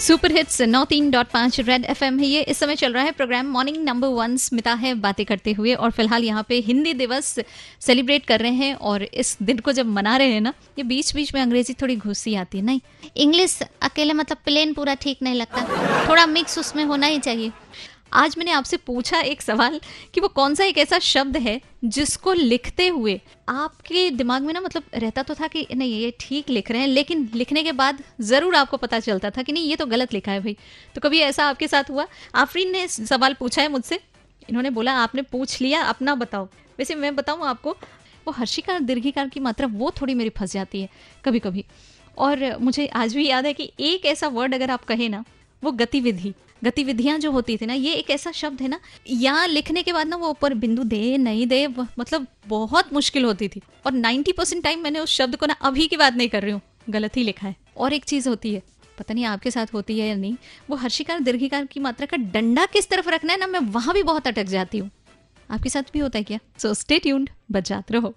Super hits नौ तीन dot पाँच red F है ये। इस समय चल रहा है program morning number one Smita है बातें करते हुए और फ़िलहाल यहाँ पे हिंदी दिवस सेलिब्रेट कर रहे हैं और इस दिन को जब मना रहे हैं ना ये बीच बीच में अंग्रेज़ी थोड़ी घुसी आती है नहीं? इंग्लिश अकेले मतलब प्लेन पूरा ठीक नहीं लगता। थोड़ा मिक्स उसमें होना ही चाहिए। आज मैंने आपसे पूछा एक सवाल कि वो कौन सा एक ऐसा शब्द है जिसको लिखते हुए आपके दिमाग में ना मतलब रहता तो था कि नहीं, ये ठीक लिख रहे हैं, लेकिन लिखने के बाद ज़रूर आपको पता चलता था कि नहीं, ये तो गलत लिखा है भाई। तो कभी ऐसा आपके साथ हुआ? आफरीन ने सवाल पूछा है मुझसे। इन्होंने बोला, आपने पूछ लिया, अपना बताओ। वैसे मैं बताऊँ आपको, वो हर्षिकार दीर्घिकार की मात्रा वो थोड़ी मेरी फंस जाती है कभी कभी और मुझे आज भी याद है कि एक ऐसा वर्ड अगर आप कहें ना वो गतिविधि, गतिविधियाँ जो होती थी ना, ये एक ऐसा शब्द है ना यहाँ लिखने के बाद ना वो ऊपर बिंदु दे, नहीं दे मतलब बहुत मुश्किल होती थी। और 90 परसेंट टाइम मैंने उस शब्द को ना अभी की बात नहीं कर रही हूँ, गलत ही लिखा है। और एक चीज़ होती है, पता नहीं आपके साथ होती है या नहीं, वो हर्षिकार, दीर्घिकार की मात्रा का डंडा किस तरफ़ रखना है ना, मैं वहाँ भी बहुत अटक जाती हूँ। आपके साथ भी होता है क्या? सो स्टे ट्यून्ड बजाते रहो।